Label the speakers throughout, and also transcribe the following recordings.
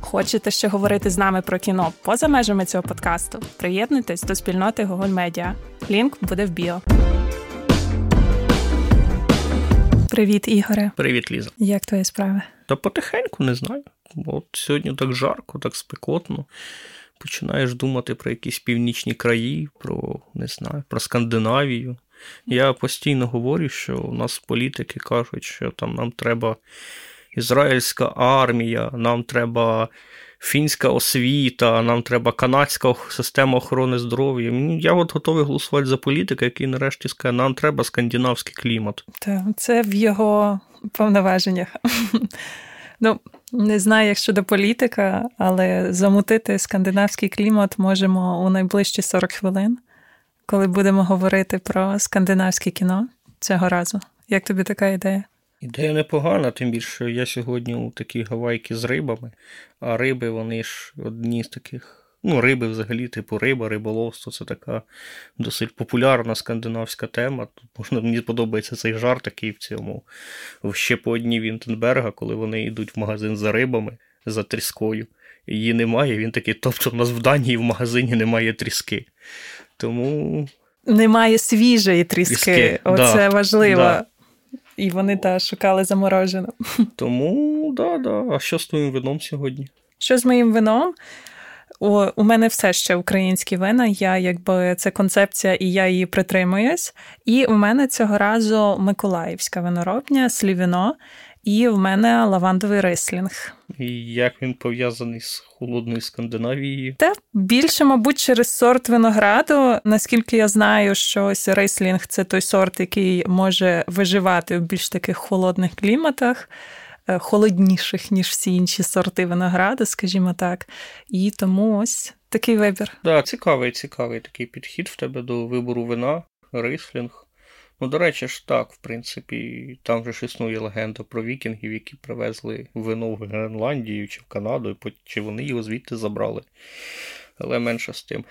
Speaker 1: Хочете ще говорити з нами про кіно поза межами цього подкасту? Приєднуйтесь до спільноти Google Media. Лінк буде в біо. Привіт, Ігоре.
Speaker 2: Привіт, Ліза.
Speaker 1: Як твої справи?
Speaker 2: Та потихеньку не знаю. От сьогодні так жарко, так спекотно. Починаєш думати про якісь північні краї, про не знаю, про Скандинавію. Я постійно говорю, що у нас політики кажуть, що там нам треба ізраїльська армія, нам треба фінська освіта, нам треба канадська система охорони здоров'я. Я от готовий голосувати за політика, який нарешті скаже, нам треба скандинавський клімат.
Speaker 1: Так, це в його повноваженнях. Ну, не знаю, як щодо політика, але замутити скандинавський клімат можемо у найближчі 40 хвилин, коли будемо говорити про скандинавське кіно цього разу. Як тобі така ідея?
Speaker 2: Ідея непогана, тим більше я сьогодні у такі гавайки з рибами, а риби вони ж одні з таких. Ну, риби взагалі, типу риба, риболовство це така досить популярна скандинавська тема. Тут можна, Мені подобається цей жарт такий в цьому в ще по одній Вінтенберга, коли вони йдуть в магазин за рибами, за тріскою. Її немає. Він такий, тобто в нас в Данії в магазині немає тріски. Тому.
Speaker 1: Немає свіжої тріски. тріски. Оце да, важливо. Да. І вони та шукали заморожену.
Speaker 2: Тому, да, да. А що з твоїм вином сьогодні?
Speaker 1: Що з моїм вином? У, у мене все ще українські вина. Я якби це концепція, і я її притримуюсь. І у мене цього разу Миколаївська виноробня, слівіно, і в мене лавандовий рислінг.
Speaker 2: І як він пов'язаний з холодною Скандинавією?
Speaker 1: Та більше, мабуть, через сорт винограду. Наскільки я знаю, що ось рейслінг це той сорт, який може виживати в більш таких холодних кліматах. Е, холодніших, ніж всі інші сорти винограду, скажімо так. І тому ось такий вибір. Так,
Speaker 2: да, цікавий, цікавий такий підхід в тебе до вибору вина, рейслінг. Ну, до речі, ж так, в принципі, там же ж існує легенда про вікінгів, які привезли вино в Гренландію чи в Канаду, чи вони його звідти забрали. Але менше з тим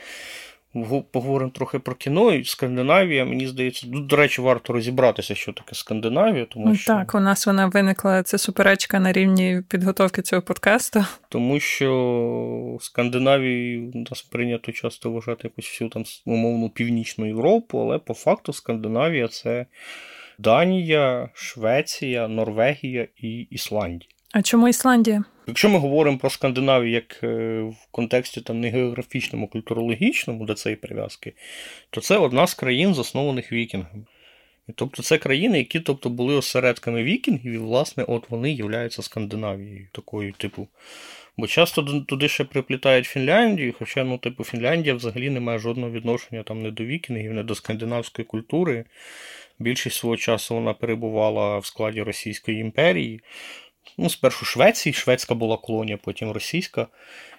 Speaker 2: поговоримо трохи про кіно і Скандинавія. Мені здається, до речі, варто розібратися, що таке Скандинавія. Тому
Speaker 1: ну,
Speaker 2: що...
Speaker 1: Так, у нас вона виникла це суперечка на рівні підготовки цього подкасту.
Speaker 2: Тому що Скандинавію нас прийнято часто вважати якусь всю там умовну північну Європу, але по факту Скандинавія це Данія, Швеція, Норвегія і Ісландія.
Speaker 1: А чому Ісландія?
Speaker 2: Якщо ми говоримо про Скандинавію як е, в контексті там не географічному, а культурологічному до цієї прив'язки, то це одна з країн, заснованих вікінгами. І, тобто це країни, які тобто, були осередками вікінгів, і, власне, от вони являються Скандинавією такою, типу. Бо часто туди ще приплітають Фінляндію, хоча, ну, типу, Фінляндія взагалі не має жодного відношення там не до вікінгів, не до скандинавської культури. Більшість свого часу вона перебувала в складі Російської імперії ну, спершу Швеції, шведська була колонія, потім російська.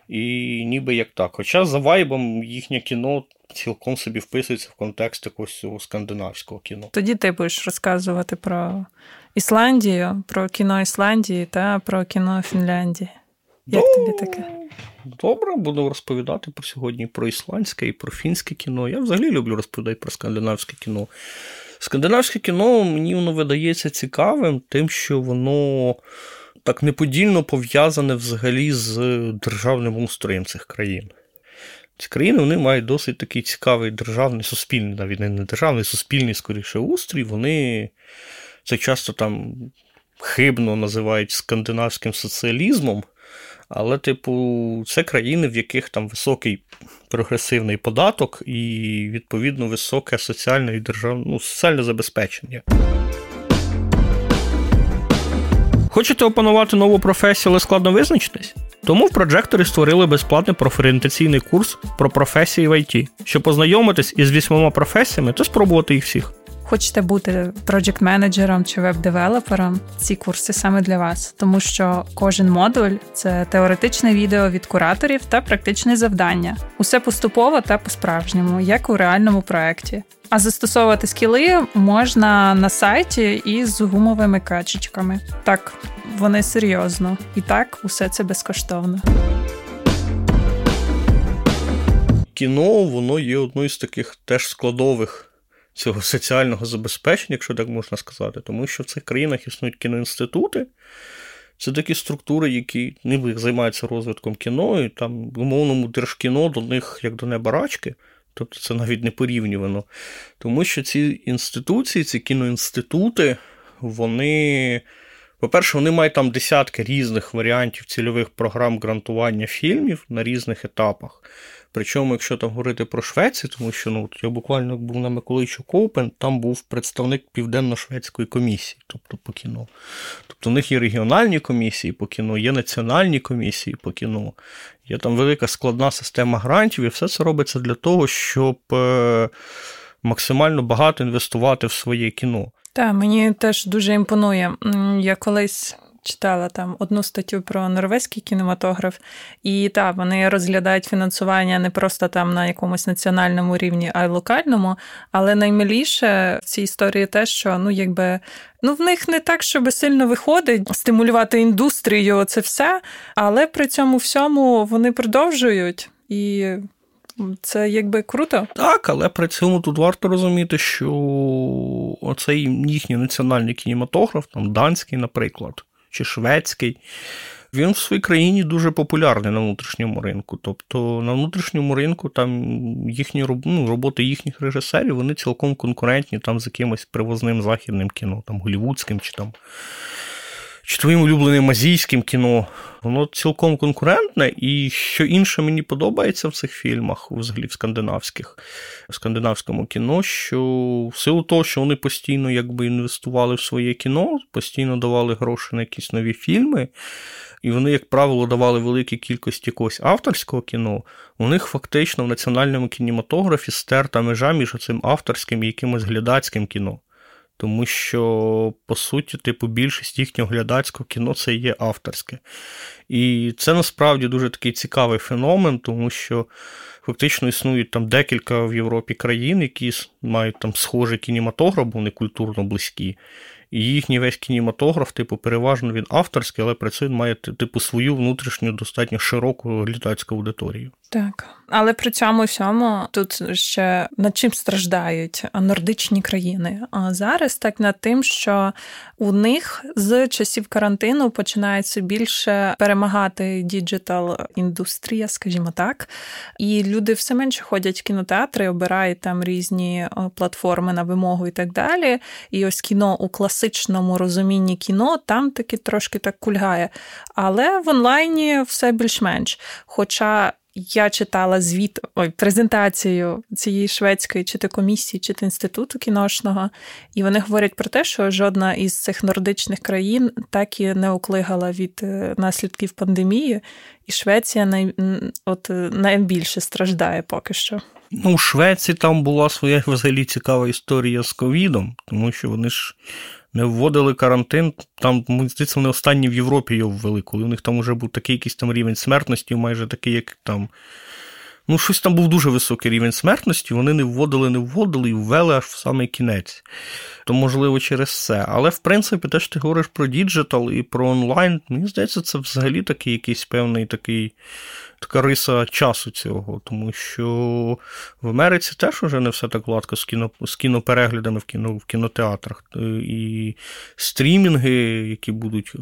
Speaker 2: І ніби як так. Хоча за вайбом їхнє кіно цілком собі вписується в контекст якогось цього скандинавського кіно.
Speaker 1: Тоді ти будеш розказувати про Ісландію, про кіно Ісландії та про кіно Фінляндії. Як До... тобі таке?
Speaker 2: Добре, буду розповідати про сьогодні про ісландське і про фінське кіно. Я взагалі люблю розповідати про скандинавське кіно. Скандинавське кіно мені воно видається цікавим, тим, що воно так неподільно пов'язане взагалі з державним устроєм цих країн. Ці країни вони мають досить такий цікавий державний, суспільний, навіть не державний, суспільний, скоріше, устрій. Вони це часто там хибно називають скандинавським соціалізмом. Але, типу, це країни, в яких там високий прогресивний податок і, відповідно, високе соціальне і державне ну, соціальне забезпечення. Хочете опанувати нову професію, але складно визначитись? Тому в Проджекторі створили безплатний профорієнтаційний курс про професії в ІТ, щоб познайомитись із вісьмома професіями та спробувати їх всіх.
Speaker 1: хочете бути проджект-менеджером чи веб-девелопером, ці курси саме для вас, тому що кожен модуль це теоретичне відео від кураторів та практичне завдання. Усе поступово та по-справжньому, як у реальному проєкті. А застосовувати скіли можна на сайті із гумовими качечками. Так, вони серйозно. І так, усе це безкоштовно.
Speaker 2: Кіно, воно є одною з таких теж складових цього соціального забезпечення, якщо так можна сказати, тому що в цих країнах існують кіноінститути. Це такі структури, які ніби займаються розвитком кіно, і там в умовному держкіно до них як до небарачки. Тобто це навіть не порівнювано. Тому що ці інституції, ці кіноінститути, вони, по-перше, вони мають там десятки різних варіантів цільових програм грантування фільмів на різних етапах. Причому, якщо там говорити про Швецію, тому що ну, я буквально був на Миколайчу Коупен, там був представник Південно-Шведської комісії, тобто по кіно. Тобто у них є регіональні комісії по кіно, є національні комісії по кіно, є там велика складна система грантів, і все це робиться для того, щоб е, максимально багато інвестувати в своє кіно.
Speaker 1: Так, мені теж дуже імпонує. Я колись читала там одну статтю про норвезький кінематограф, і так, вони розглядають фінансування не просто там на якомусь національному рівні, а й локальному. Але наймиліше в цій історії те, що ну якби. Ну, в них не так, щоб сильно виходить стимулювати індустрію, це все, але при цьому всьому вони продовжують і. Це якби круто.
Speaker 2: Так, але при цьому тут варто розуміти, що оцей їхній національний кінематограф, там данський, наприклад, чи шведський. Він в своїй країні дуже популярний на внутрішньому ринку. Тобто на внутрішньому ринку там їхні ну, роботи їхніх режисерів вони цілком конкурентні там з якимось привозним західним кіно, там голівудським чи там чи твоїм улюбленим азійським кіно. Воно цілком конкурентне, і що інше мені подобається в цих фільмах, взагалі в скандинавських, в скандинавському кіно, що в силу того, що вони постійно якби інвестували в своє кіно, постійно давали гроші на якісь нові фільми, і вони, як правило, давали великі кількості якогось авторського кіно, у них фактично в національному кінематографі стерта межа між цим авторським і якимось глядацьким кіно. Тому що, по суті, типу, більшість їхнього глядацького кіно це є авторське. І це насправді дуже такий цікавий феномен, тому що фактично існують там декілька в Європі країн, які мають там схожий кінематограф, бо вони культурно близькі. І їхній весь кінематограф, типу, переважно він авторський, але цьому має типу свою внутрішню достатньо широку глядацьку аудиторію.
Speaker 1: Так, але при цьому всьому тут ще над чим страждають нордичні країни. А зараз так над тим, що у них з часів карантину починається більше перемагати digital індустрія, скажімо так, і люди все менше ходять в кінотеатри, обирають там різні платформи на вимогу і так далі. І ось кіно у класичному розумінні кіно там таки трошки так кульгає. Але в онлайні все більш-менш. Хоча я читала звіт ой, презентацію цієї шведської чи то комісії, чи то інституту кіношного, і вони говорять про те, що жодна із цих нордичних країн так і не уклигала від е, наслідків пандемії, і Швеція най... от е, найбільше страждає поки що.
Speaker 2: Ну, у Швеції там була своя взагалі цікава історія з ковідом, тому що вони ж не вводили карантин. Там, здається, вони останні в Європі його ввели, коли у них там вже був такий якийсь там рівень смертності, майже такий, як там. Ну, щось там був дуже високий рівень смертності, вони не вводили, не вводили і ввели аж в самий кінець. То, можливо, через це. Але, в принципі, те, що ти говориш про digital і про онлайн, мені здається, це взагалі такий якийсь певний такий така риса часу цього, тому що в Америці теж уже не все так гладко з кіно, з кінопереглядами в кіно, в кінотеатрах. Е, і стрімінги, які будуть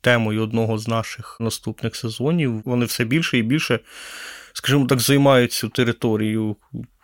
Speaker 2: темою одного з наших наступних сезонів, вони все більше і більше, скажімо так, займають цю територію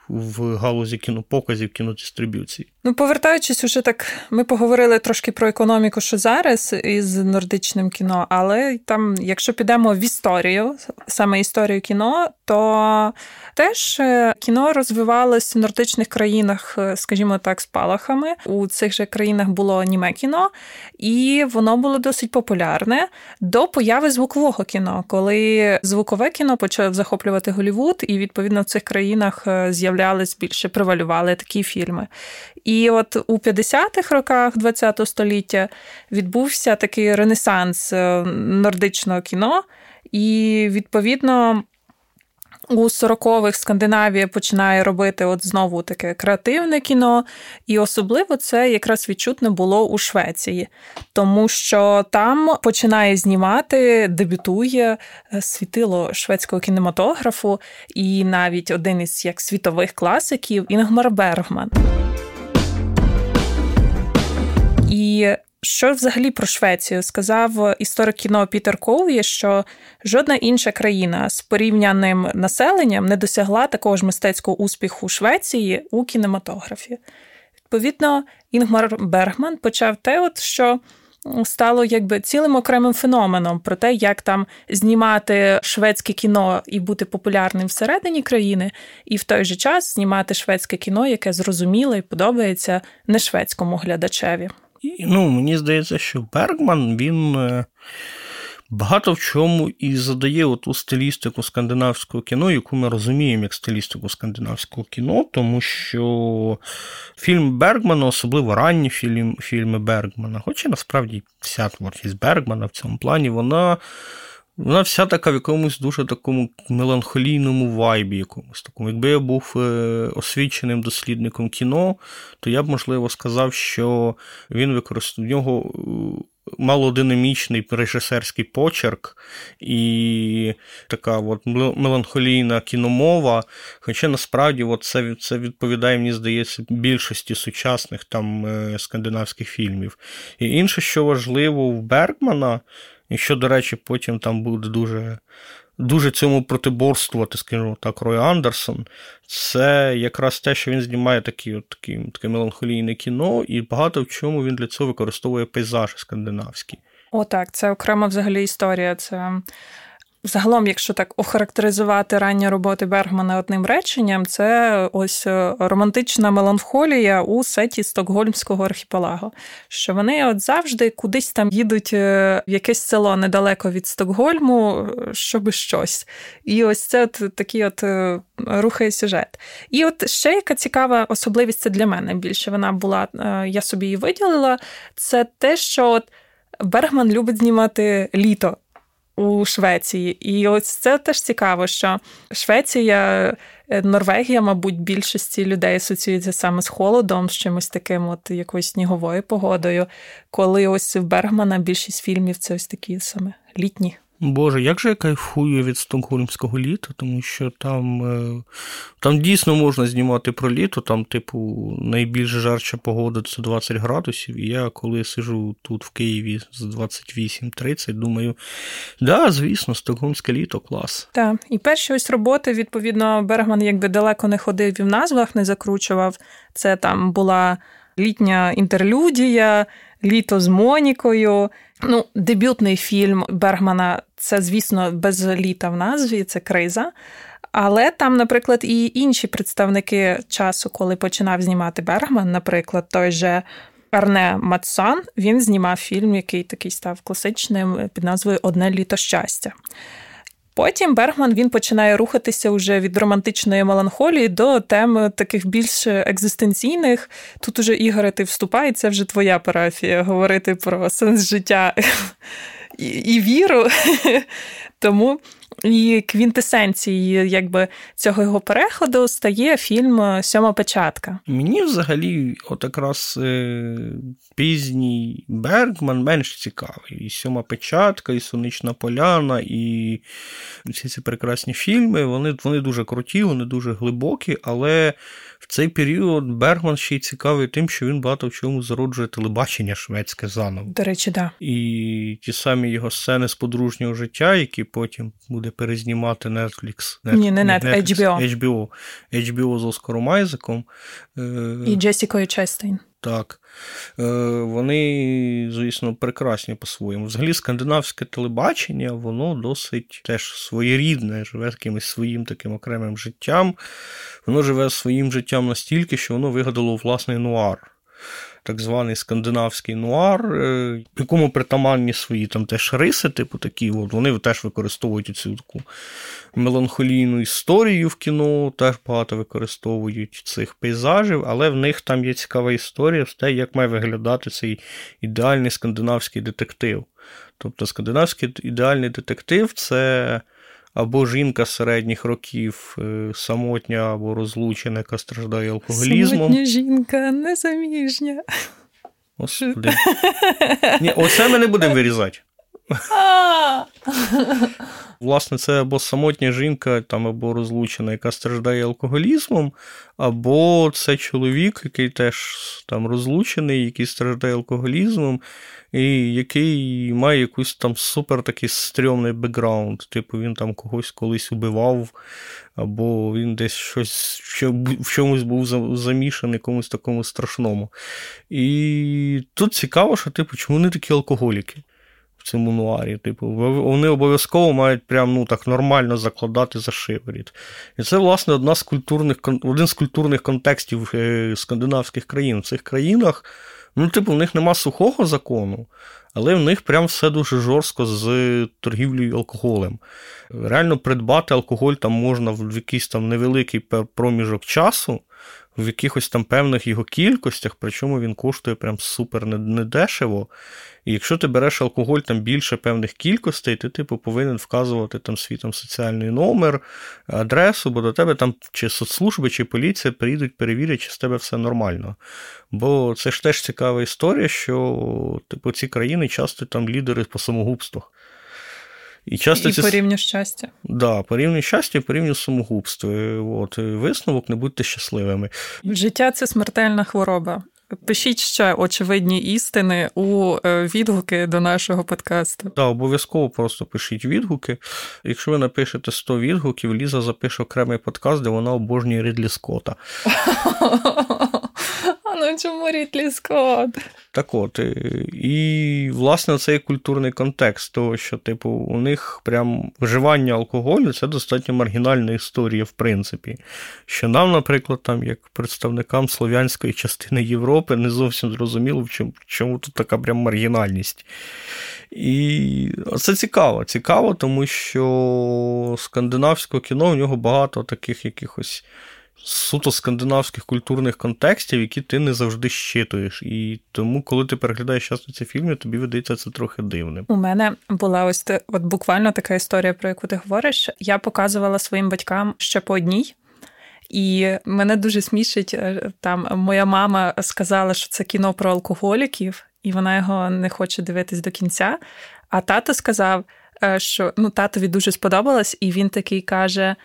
Speaker 2: в галузі кінопоказів, кінодистриб'юції.
Speaker 1: Ну, повертаючись, уже так, ми поговорили трошки про економіку, що зараз із нордичним кіно, але там, якщо підемо в історію, саме історію кіно, то теж е, кіно розвивалось в нордичних країнах, е, скажімо так, з палахами. У цих же країнах було німе кіно, і воно було досить популярне до появи звукового кіно, коли звукове кіно почав захоплювати Голівуд, і відповідно в цих країнах е, з'являлись більше, превалювали такі фільми. І от у 50-х роках ХХ століття відбувся такий ренесанс е, нордичного кіно, і відповідно у 40-х Скандинавія починає робити от знову таке креативне кіно, і особливо це якраз відчутно було у Швеції, тому що там починає знімати, дебютує е, світило шведського кінематографу, і навіть один із як світових класиків Інгмар Бергман. І що взагалі про Швецію сказав історик кіно Пітер Коує, що жодна інша країна з порівняним населенням не досягла такого ж мистецького успіху Швеції у кінематографі. Відповідно, Інгмар Бергман почав те, от що стало якби цілим окремим феноменом про те, як там знімати шведське кіно і бути популярним всередині країни, і в той же час знімати шведське кіно, яке зрозуміло і подобається не шведському глядачеві.
Speaker 2: І, ну, Мені здається, що Бергман він е, багато в чому і задає ту стилістику скандинавського кіно, яку ми розуміємо як стилістику скандинавського кіно, тому що фільм Бергмана, особливо ранні фільм, фільми Бергмана, хоча насправді вся творчість Бергмана в цьому плані, вона. Вона вся така в якомусь дуже такому меланхолійному вайбі, якомусь такому. Якби я був е, освіченим дослідником кіно, то я б, можливо, сказав, що він використовує в нього е, малодинамічний режисерський почерк і така от меланхолійна кіномова. Хоча насправді от це це відповідає, мені здається, більшості сучасних там е, скандинавських фільмів. І інше, що важливо в Бергмана. І що, до речі, потім там буде дуже дуже цьому протиборствувати, скажімо так, Рой Андерсон, це якраз те, що він знімає такі, от, такі, таке меланхолійне кіно, і багато в чому він для цього використовує пейзажі скандинавські.
Speaker 1: О, так, це окрема взагалі історія. Це Загалом, якщо так охарактеризувати ранні роботи Бергмана одним реченням, це ось е, романтична меланхолія у сеті Стокгольмського архіпелагу. Що вони от завжди кудись там їдуть е, в якесь село недалеко від Стокгольму, е, щоби щось. І ось це от такий от рухає сюжет. І от ще яка цікава особливість це для мене більше вона була, я собі її виділила, це те, що от Бергман любить знімати літо у Швеції. І ось це теж цікаво, що Швеція, е, Норвегія, мабуть, більшості людей асоціюється саме з холодом, з чимось таким, от якоюсь сніговою погодою. Коли ось в Бергмана більшість фільмів це ось такі саме літні.
Speaker 2: Боже, як же я кайфую від стокгольмського літа, тому що там е, там дійсно можна знімати про літо, там, типу, найбільш жарча погода це 20 градусів. І я коли сижу тут в Києві з 28-30, думаю, да, звісно, стокгольмське літо клас.
Speaker 1: Так, і перші ось роботи, відповідно, Бергман якби далеко не ходив і в назвах не закручував. Це там була літня інтерлюдія, літо з Монікою. Ну, дебютний фільм Бергмана це, звісно, без літа в назві, це криза. Але там, наприклад, і інші представники часу, коли починав знімати Бергман, наприклад, той же Арне Матсан, він знімав фільм, який такий став класичним під назвою Одне літо щастя. Потім Бергман він починає рухатися вже від романтичної меланхолії до тем таких більш екзистенційних. Тут уже Ігоре, ти вступає, це вже твоя парафія говорити про сенс життя і, і віру. Тому і квінтесенцією якби цього його переходу стає фільм Сьома печатка.
Speaker 2: Мені взагалі, от якраз е, пізній Бергман менш цікавий. І Сьома печатка, і Сонячна Поляна, і всі ці прекрасні фільми. Вони, вони дуже круті, вони дуже глибокі, але. В цей період Бергман ще й цікавий тим, що він багато в чому зароджує телебачення шведське заново.
Speaker 1: До речі, да.
Speaker 2: І ті самі його сцени з подружнього життя, які потім буде перезнімати Netflix.
Speaker 1: Netflix Ні, не Netflix, HBO.
Speaker 2: HBO. HBO з Оскаром Айзеком.
Speaker 1: Е, і Джесікою Честейн.
Speaker 2: Так. Е, вони, звісно, прекрасні по-своєму. Взагалі, скандинавське телебачення, воно досить теж своєрідне, живе якимось своїм таким окремим життям. Воно живе своїм життям настільки, що воно вигадало власний нуар. Так званий скандинавський нуар, е, якому притаманні свої там теж риси, типу такі, от, вони теж використовують цю таку меланхолійну історію в кіно, теж багато використовують цих пейзажів, але в них там є цікава історія в те, як має виглядати цей ідеальний скандинавський детектив. Тобто скандинавський ідеальний детектив це або жінка середніх років, е, самотня або розлучена, яка страждає алкоголізмом.
Speaker 1: Самотня жінка, незаміжня.
Speaker 2: Господи. Ні, Оце ми не будемо вирізати. Власне, це або самотня жінка, там, або розлучена, яка страждає алкоголізмом, або це чоловік, який теж там розлучений, який страждає алкоголізмом, і який має якийсь там супер такий стрьомний бекграунд. Типу він там когось колись убивав, або він десь щось в чомусь був замішаний комусь такому страшному. І тут цікаво, що типу, чому вони такі алкоголіки? В цьому нуарі, типу, вони обов'язково мають прям ну так нормально закладати за шиворіт. І це, власне, одна з культурних один з культурних контекстів е, скандинавських країн. В цих країнах Ну, типу, в них нема сухого закону, але в них прям все дуже жорстко з торгівлею алкоголем. Реально придбати алкоголь там можна в якийсь там невеликий проміжок часу в якихось там певних його кількостях, причому він коштує прям супер недешево. І якщо ти береш алкоголь там більше певних кількостей, ти типу повинен вказувати там свій там соціальний номер, адресу, бо до тебе там чи соцслужби, чи поліція приїдуть, перевірять, чи з тебе все нормально. Бо це ж теж цікава історія, що типу ці країни часто там лідери по самогубствах.
Speaker 1: І часто і ці... по рівню щастя.
Speaker 2: Да, по рівню щастя і по рівню самогубства. От, Висновок не будьте щасливими.
Speaker 1: Життя це смертельна хвороба. Пишіть ще очевидні істини у е, відгуки до нашого подкасту.
Speaker 2: Так, да, обов'язково просто пишіть відгуки. Якщо ви напишете 100 відгуків, Ліза запише окремий подкаст, де вона обожнює Рідлі Скотта.
Speaker 1: Ну чому Рідлі Скотт?
Speaker 2: Так от, е, і, власне, цей культурний контекст того, що, типу, у них прям вживання алкоголю це достатньо маргінальна історія, в принципі. Що нам, наприклад, там, як представникам слов'янської частини Європи, не зовсім зрозуміло, в чому, чому тут така прям маргінальність. І це цікаво. Цікаво, тому що скандинавського кіно у нього багато таких якихось суто скандинавських культурних контекстів, які ти не завжди щитуєш. І тому, коли ти переглядаєш часто ці фільми, тобі видається це трохи дивним.
Speaker 1: У мене була ось от буквально така історія, про яку ти говориш. Я показувала своїм батькам ще по одній. І мене дуже смішить. Е, там моя мама сказала, що це кіно про алкоголіків, і вона його не хоче дивитись до кінця. А тато сказав, е, що ну татові дуже сподобалось, і він такий каже: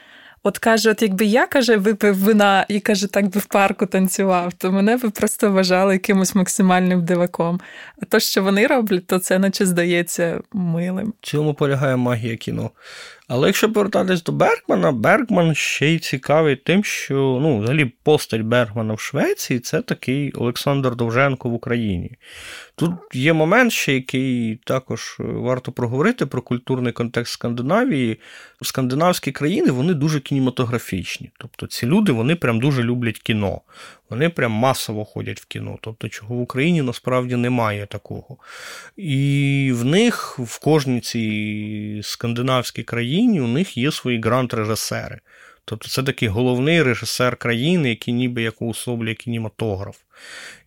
Speaker 1: От каже, от якби я каже, випив вина і каже, так би в парку танцював, то мене би просто вважали якимось максимальним диваком. А то, що вони роблять, то це наче здається милим.
Speaker 2: В цьому полягає магія кіно. Але якщо повертатись до Бергмана, Бергман ще й цікавий тим, що ну, взагалі постать Бергмана в Швеції це такий Олександр Довженко в Україні. Тут є момент, ще який також варто проговорити про культурний контекст Скандинавії. Скандинавські країни вони дуже кінематографічні. Тобто ці люди вони прям дуже люблять кіно. Вони прям масово ходять в кіно. Тобто, чого в Україні насправді немає такого. І в них в кожній цій скандинавській країні у них є свої грант-режисери. Тобто це такий головний режисер країни, який ніби як уособлює кінематограф.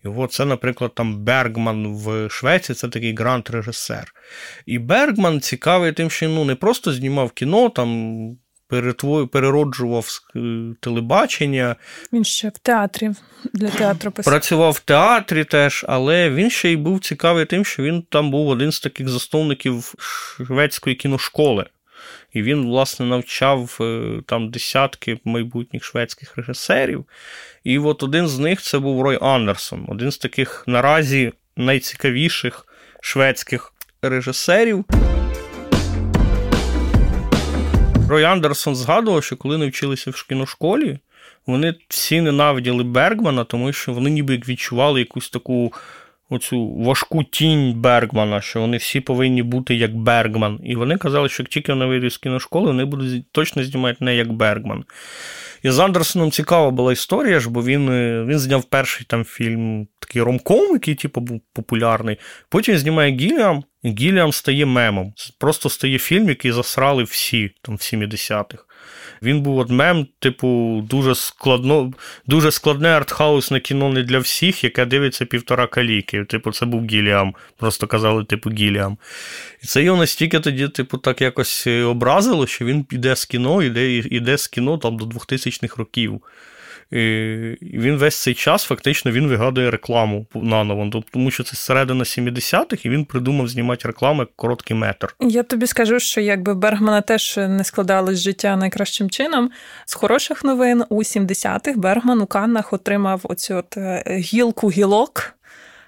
Speaker 2: І от це, наприклад, там Бергман в Швеції це такий грант-режисер. І Бергман цікавий тим, що ну, не просто знімав кіно, там перероджував е, телебачення.
Speaker 1: Він ще в театрі для театру
Speaker 2: писав. Працював в театрі теж, але він ще й був цікавий тим, що він там був один з таких засновників шведської кіношколи. І він, власне, навчав е, там десятки майбутніх шведських режисерів. І от один з них це був Рой Андерсон, один з таких наразі найцікавіших шведських режисерів. Рой Андерсон згадував, що коли навчилися в кіношколі, вони всі ненавиділи Бергмана, тому що вони ніби відчували якусь таку оцю важку тінь Бергмана, що вони всі повинні бути як Бергман. І вони казали, що як тільки вони вийдуть з кіношколи, вони будуть точно знімати не як Бергман. І з Андерсоном цікава була історія, ж, бо він е, він зняв перший там фільм, такий ромком, який типу, був популярний. Потім знімає Гіліам, і Гіліам стає мемом. Просто стає фільм, який засрали всі там в 70-х. Він був от мем, типу, дуже складно, дуже складне артхаусне кіно не для всіх, яке дивиться півтора каліки. Типу, це був Гіліам. Просто казали, типу, Гіліам. І це його настільки тоді, типу, так якось образило, що він піде з кіно, іде, іде з кіно там до 2000-х років. І Він весь цей час фактично він вигадує рекламу наново, тому що це середина 70-х, і він придумав знімати рекламу як короткий метр.
Speaker 1: Я тобі скажу, що якби Бергмана теж не складалось життя найкращим чином. З хороших новин у 70-х Бергман у Каннах отримав оцю от е, гілку гілок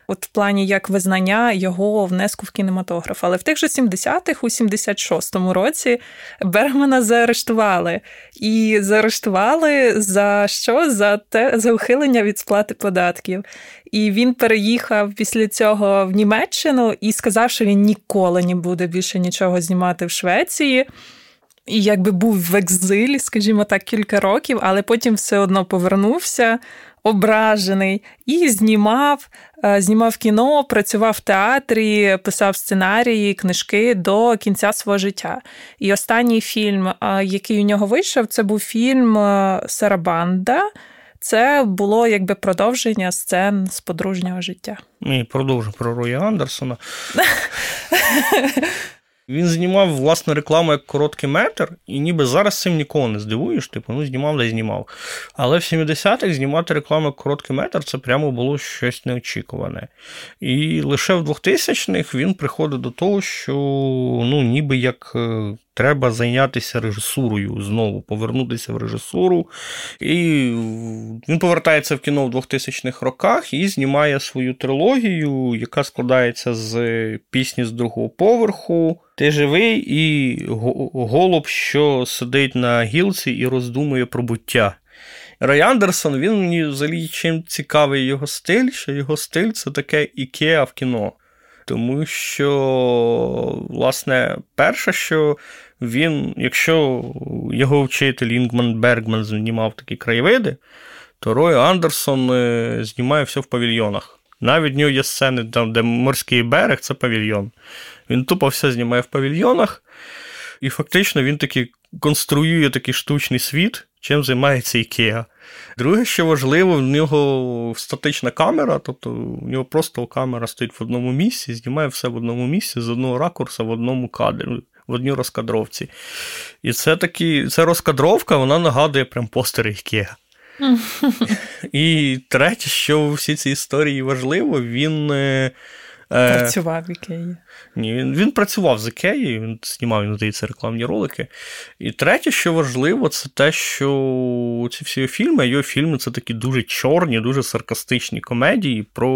Speaker 1: от в плані як визнання його внеску в кінематограф. Але в тих же 70-х, у 76-му році, Бергмана заарештували. І заарештували за що? За те, за ухилення від сплати податків. І він переїхав після цього в Німеччину і сказав, що він ніколи не буде більше нічого знімати в Швеції. І якби був в екзилі, скажімо так, кілька років, але потім все одно повернувся ображений і знімав, е, знімав кіно, працював в театрі, писав сценарії, книжки до кінця свого життя. І останній фільм, е, який у нього вийшов, це був фільм е, Сарабанда. Це було якби продовження сцен з подружнього життя.
Speaker 2: І продовжу про Роя Андерсона. Він знімав власне рекламу як короткий метр, і ніби зараз цим нікого не здивуєш, типу, ну знімав да знімав. Але в 70-х знімати рекламу як короткий метр це прямо було щось неочікуване. І лише в 2000-х він приходить до того, що ну, ніби як е, Треба зайнятися режисурою знову, повернутися в режисуру. І він повертається в кіно в 2000-х роках і знімає свою трилогію, яка складається з пісні з другого поверху. Ти живий і голуб, що сидить на гілці і роздумує про буття. Рай Андерсон, він мені взагалі чим цікавий його стиль, що його стиль це таке ікеа в кіно. Тому що, власне, перше, що він, якщо його вчитель Інгман Бергман знімав такі краєвиди, то Рой Андерсон е, знімає все в павільйонах. Навіть в нього є сцени, там, де морський берег це павільйон. Він тупо все знімає в павільйонах, і фактично він таки конструює такий штучний світ, чим займається Ікеа. Друге, що важливо, в нього статична камера, тобто в нього просто камера стоїть в одному місці, знімає все в одному місці, з одного ракурсу в одному кадрі, в одній розкадровці. І це такі, це розкадровка, вона нагадує прям постери Ікеа. І третє, що у всій цій історії важливо, він Е,
Speaker 1: працював в Ікеї.
Speaker 2: Ні, він він працював з Ікеї, він знімав, він здається, рекламні ролики. І третє, що важливо, це те, що ці всі фільми, його фільми це такі дуже чорні, дуже саркастичні комедії про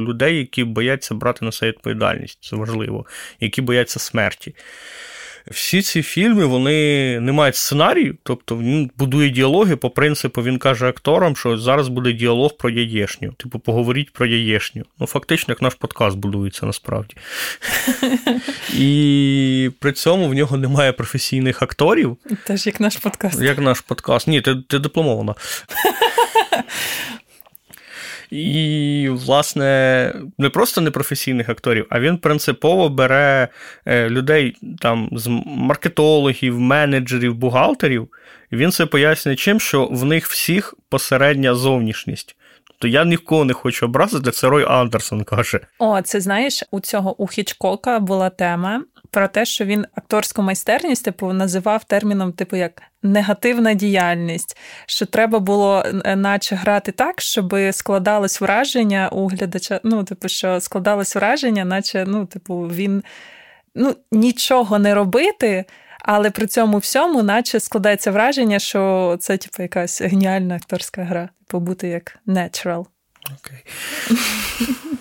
Speaker 2: людей, які бояться брати на себе відповідальність. Це важливо, які бояться смерті. Всі ці фільми вони не мають сценарію, тобто він будує діалоги по принципу, він каже акторам, що зараз буде діалог про яєшню. Типу, поговоріть про яєшню. Ну, фактично, як наш подкаст будується насправді. І при цьому в нього немає професійних акторів.
Speaker 1: Теж як наш подкаст.
Speaker 2: Як наш подкаст. Ні, ти, ти дипломована. І, власне, не просто непрофесійних акторів, а він принципово бере е, людей там з маркетологів, менеджерів, бухгалтерів, і він це пояснює чим, що в них всіх посередня зовнішність. То я ні в кого не хочу образити, це Рой Андерсон каже.
Speaker 1: О, це знаєш, у цього у Хічкока була тема про те, що він акторську майстерність типу називав терміном, типу як негативна діяльність, що треба було е, наче грати так, щоб складалось враження у глядача. Ну, типу, що складалось враження, наче ну, типу, він ну, нічого не робити. Але при цьому всьому, наче складається враження, що це типу, якась геніальна акторська гра, побути як natural.
Speaker 2: Окей.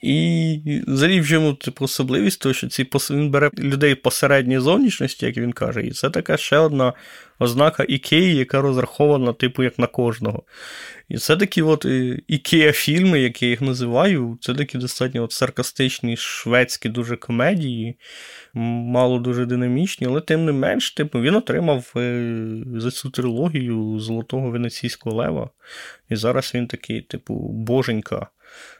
Speaker 2: І взагалі в чому типу, особливість, того, що ці він бере людей посередньої зовнішності, як він каже, і це така ще одна ознака Ікеї, яка розрахована, типу, як на кожного. І це такі от ікея-фільми, які я їх називаю, це такі достатньо от саркастичні шведські дуже комедії, мало дуже динамічні, але тим не менш, типу, він отримав е, за цю трилогію Золотого Венеційського лева. І зараз він такий, типу, боженька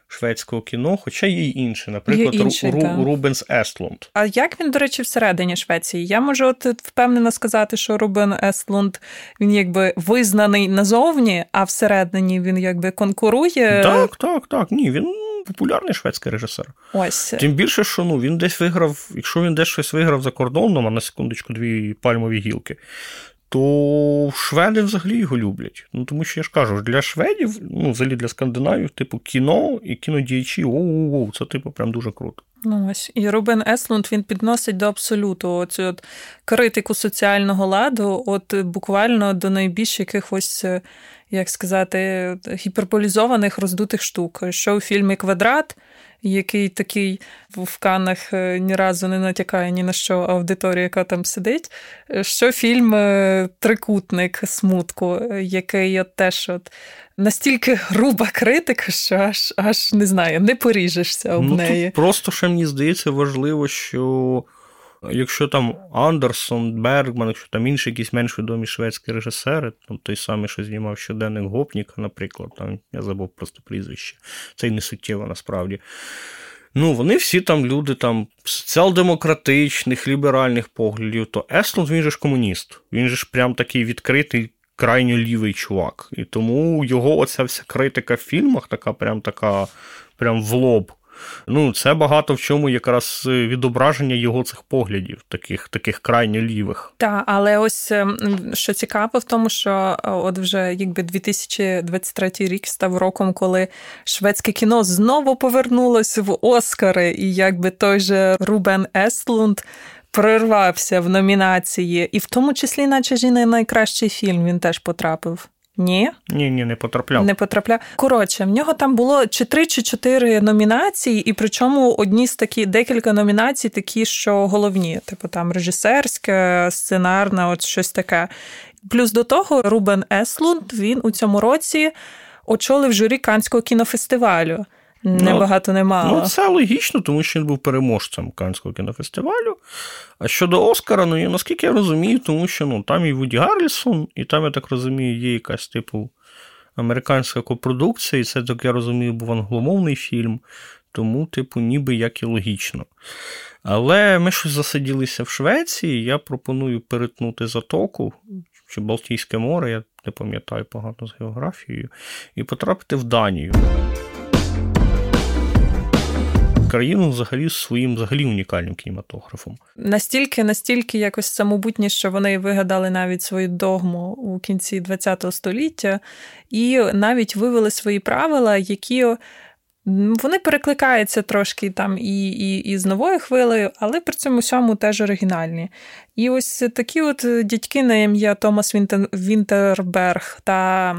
Speaker 2: шведського кіно, хоча є й інше, наприклад, є інший, Ру, Ру, Рубенс Естлунд.
Speaker 1: А як він, до речі, всередині Швеції? Я можу от впевнено сказати, що Рубен Естлунд він якби визнаний назовні, а всередині він якби конкурує.
Speaker 2: Так, так, так. Ні, він. Популярний шведський режисер.
Speaker 1: Ось.
Speaker 2: Тим більше, що ну, він десь виграв, якщо він десь щось виграв за кордоном, а на секундочку дві пальмові гілки, то шведи взагалі його люблять. Ну, Тому що я ж кажу, для шведів, ну, взагалі для скандинавів, типу, кіно і кінодіячі, оу, це типу прям дуже круто.
Speaker 1: Ну ось і Рубен Еслунд він підносить до абсолюту оцю от критику соціального ладу, от буквально до найбільш якихось, як сказати, гіперполізованих роздутих штук. Що у фільмі Квадрат який такий в канах е, ні разу не натякає ні на що аудиторія, яка там сидить. Що фільм е, Трикутник смутку, який от теж от настільки груба критика, що аж аж не знаю, не поріжешся об
Speaker 2: ну,
Speaker 1: неї.
Speaker 2: Тут Просто ще мені здається важливо, що. Якщо там Андерсон, Бергман, якщо там інші якісь менш відомі шведські режисери, там той самий, що знімав щоденник Гопніка, наприклад, там я забув просто прізвище, це й не суттєво насправді. Ну, вони всі там люди там соціал-демократичних, ліберальних поглядів, то Есланд, він же ж комуніст, він же ж прям такий відкритий, крайньо лівий чувак. І тому його оця вся критика в фільмах, така прям така, прям в лоб. Ну, це багато в чому якраз відображення його цих поглядів, таких таких крайньо лівих.
Speaker 1: Так, але ось ем, що цікаво в тому, що е, от вже якби 2023 рік став роком, коли шведське кіно знову повернулось в Оскари, і якби той же Рубен Естлунд. Прорвався в номінації, і в тому числі, наче ж і на найкращий фільм він теж потрапив. Ні,
Speaker 2: ні, ні, не потрапляв.
Speaker 1: Не потрапляв. Коротше, в нього там було чи три чи чотири номінації, і причому одні з такі декілька номінацій, такі, що головні, типу там режисерська, сценарна, от щось таке. Плюс до того, Рубен Еслунд він у цьому році очолив журі Канського кінофестивалю. Небагато не.
Speaker 2: Ну, це логічно, тому що він був переможцем Канського кінофестивалю. А щодо Оскара, ну наскільки я розумію, тому що ну, там і Вуді Гарлісон, і там, я так розумію, є якась типу американська копродукція, і це, так я розумію, був англомовний фільм, тому, типу, ніби як і логічно. Але ми щось засиділися в Швеції, я пропоную перетнути затоку чи Балтійське море, я не пам'ятаю погано з географією, і потрапити в Данію країну взагалі своїм взагалі унікальним кінематографом.
Speaker 1: Настільки, настільки якось самобутні, що вони вигадали навіть свою догму у кінці ХХ століття, і навіть вивели свої правила, які. Вони перекликаються трошки там і і, і з новою хвилею, але при цьому всьому теж оригінальні. І ось такі от дядьки на ім'я Томас Вінтерберг та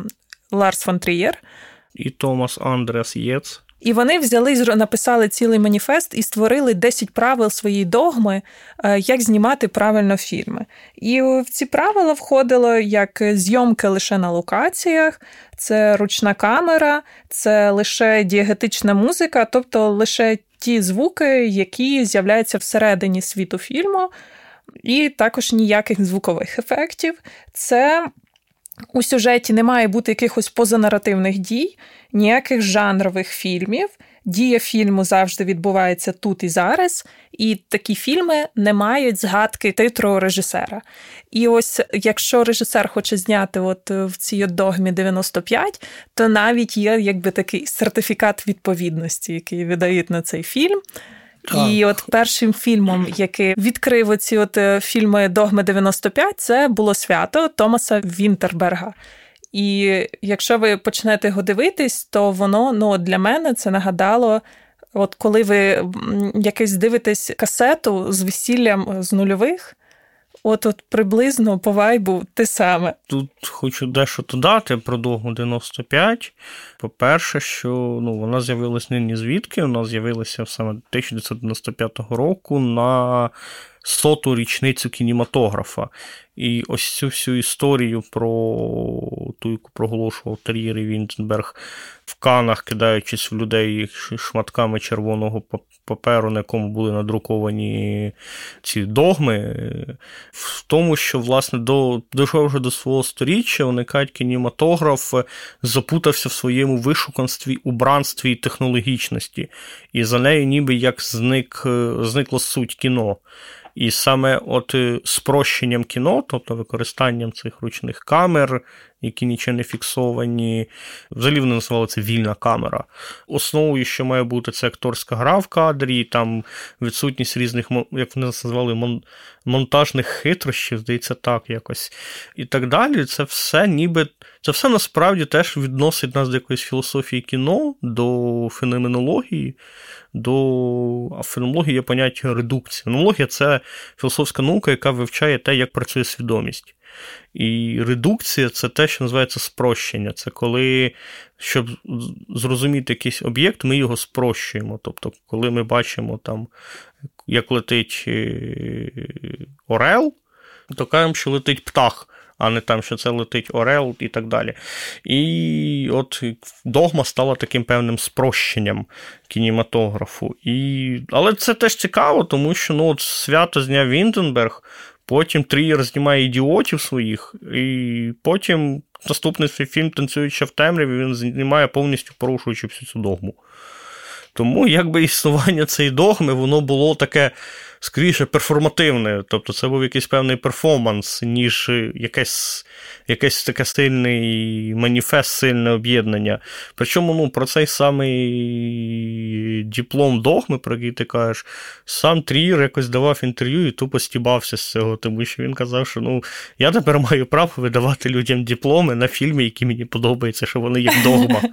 Speaker 1: Ларс фон Трієр.
Speaker 2: І Томас Андрес Єц.
Speaker 1: І вони взяли написали цілий маніфест і створили 10 правил своєї догми, е, як знімати правильно фільми. І в ці правила входило як зйомки лише на локаціях, це ручна камера, це лише дієгетична музика, тобто лише ті звуки, які з'являються всередині світу фільму, і також ніяких звукових ефектів. Це у сюжеті не має бути якихось позанаративних дій, ніяких жанрових фільмів. Дія фільму завжди відбувається тут і зараз, і такі фільми не мають згадки титру режисера. І ось якщо режисер хоче зняти от в цій догмі 95, то навіть є якби такий сертифікат відповідності, який видають на цей фільм. Так. І от першим фільмом, який відкрив оці от е, фільми Догми 95, це було свято Томаса Вінтерберга. І якщо ви почнете його дивитись, то воно ну, для мене це нагадало. От коли ви якесь дивитесь касету з весіллям з нульових, От от приблизно по вайбу те саме.
Speaker 2: Тут хочу дещо додати про довгу 95. По-перше, що ну, вона з'явилась нині звідки? Вона з'явилася саме 1995 року на соту річницю кінематографа. І ось цю всю історію про ту, яку проголошував Тер'єр Вінтенберг в канах, кидаючись в людей шматками червоного паперу, на якому були надруковані ці догми, в тому, що, власне, до дійшов до свого сторіччя, уникать кінематограф запутався в своєму вишуканстві, убранстві і технологічності. І за нею ніби як зник, зникла суть кіно. І саме от е, спрощенням кіно, тобто використанням цих ручних камер, які нічого не фіксовані, взагалі вони називали це вільна камера. Основою, що має бути, це акторська гра в кадрі, там відсутність різних, як вони називали, монтажних хитрощів, здається, так якось. І так далі. Це все ніби. Це все насправді теж відносить нас до якоїсь філософії кіно, до феноменології до феноменології є поняття редукції. Феноменологія це філософська наука, яка вивчає те, як працює свідомість. І редукція це те, що називається спрощення. Це коли, щоб зрозуміти якийсь об'єкт, ми його спрощуємо. Тобто, коли ми бачимо, там, як летить е, Орел, то кажемо, що летить птах а не там, що це летить Орел і так далі. І от догма стала таким певним спрощенням кінематографу. І... Але це теж цікаво, тому що ну, от свято зняв Вінденберг, потім Трієр знімає ідіотів своїх, і потім наступний свій фільм Танцюючи в темряві, він знімає повністю порушуючи всю цю догму. Тому якби існування цієї догми, воно було таке скоріше перформативне. Тобто це був якийсь певний перформанс, ніж якесь якесь таке сильний маніфест, сильне об'єднання. Причому ну, про цей самий диплом догми, про який ти кажеш, сам Трієр якось давав інтерв'ю і тупо стібався з цього, тому що він казав, що ну, я тепер маю право видавати людям дипломи на фільми, які мені подобаються, що вони є догма.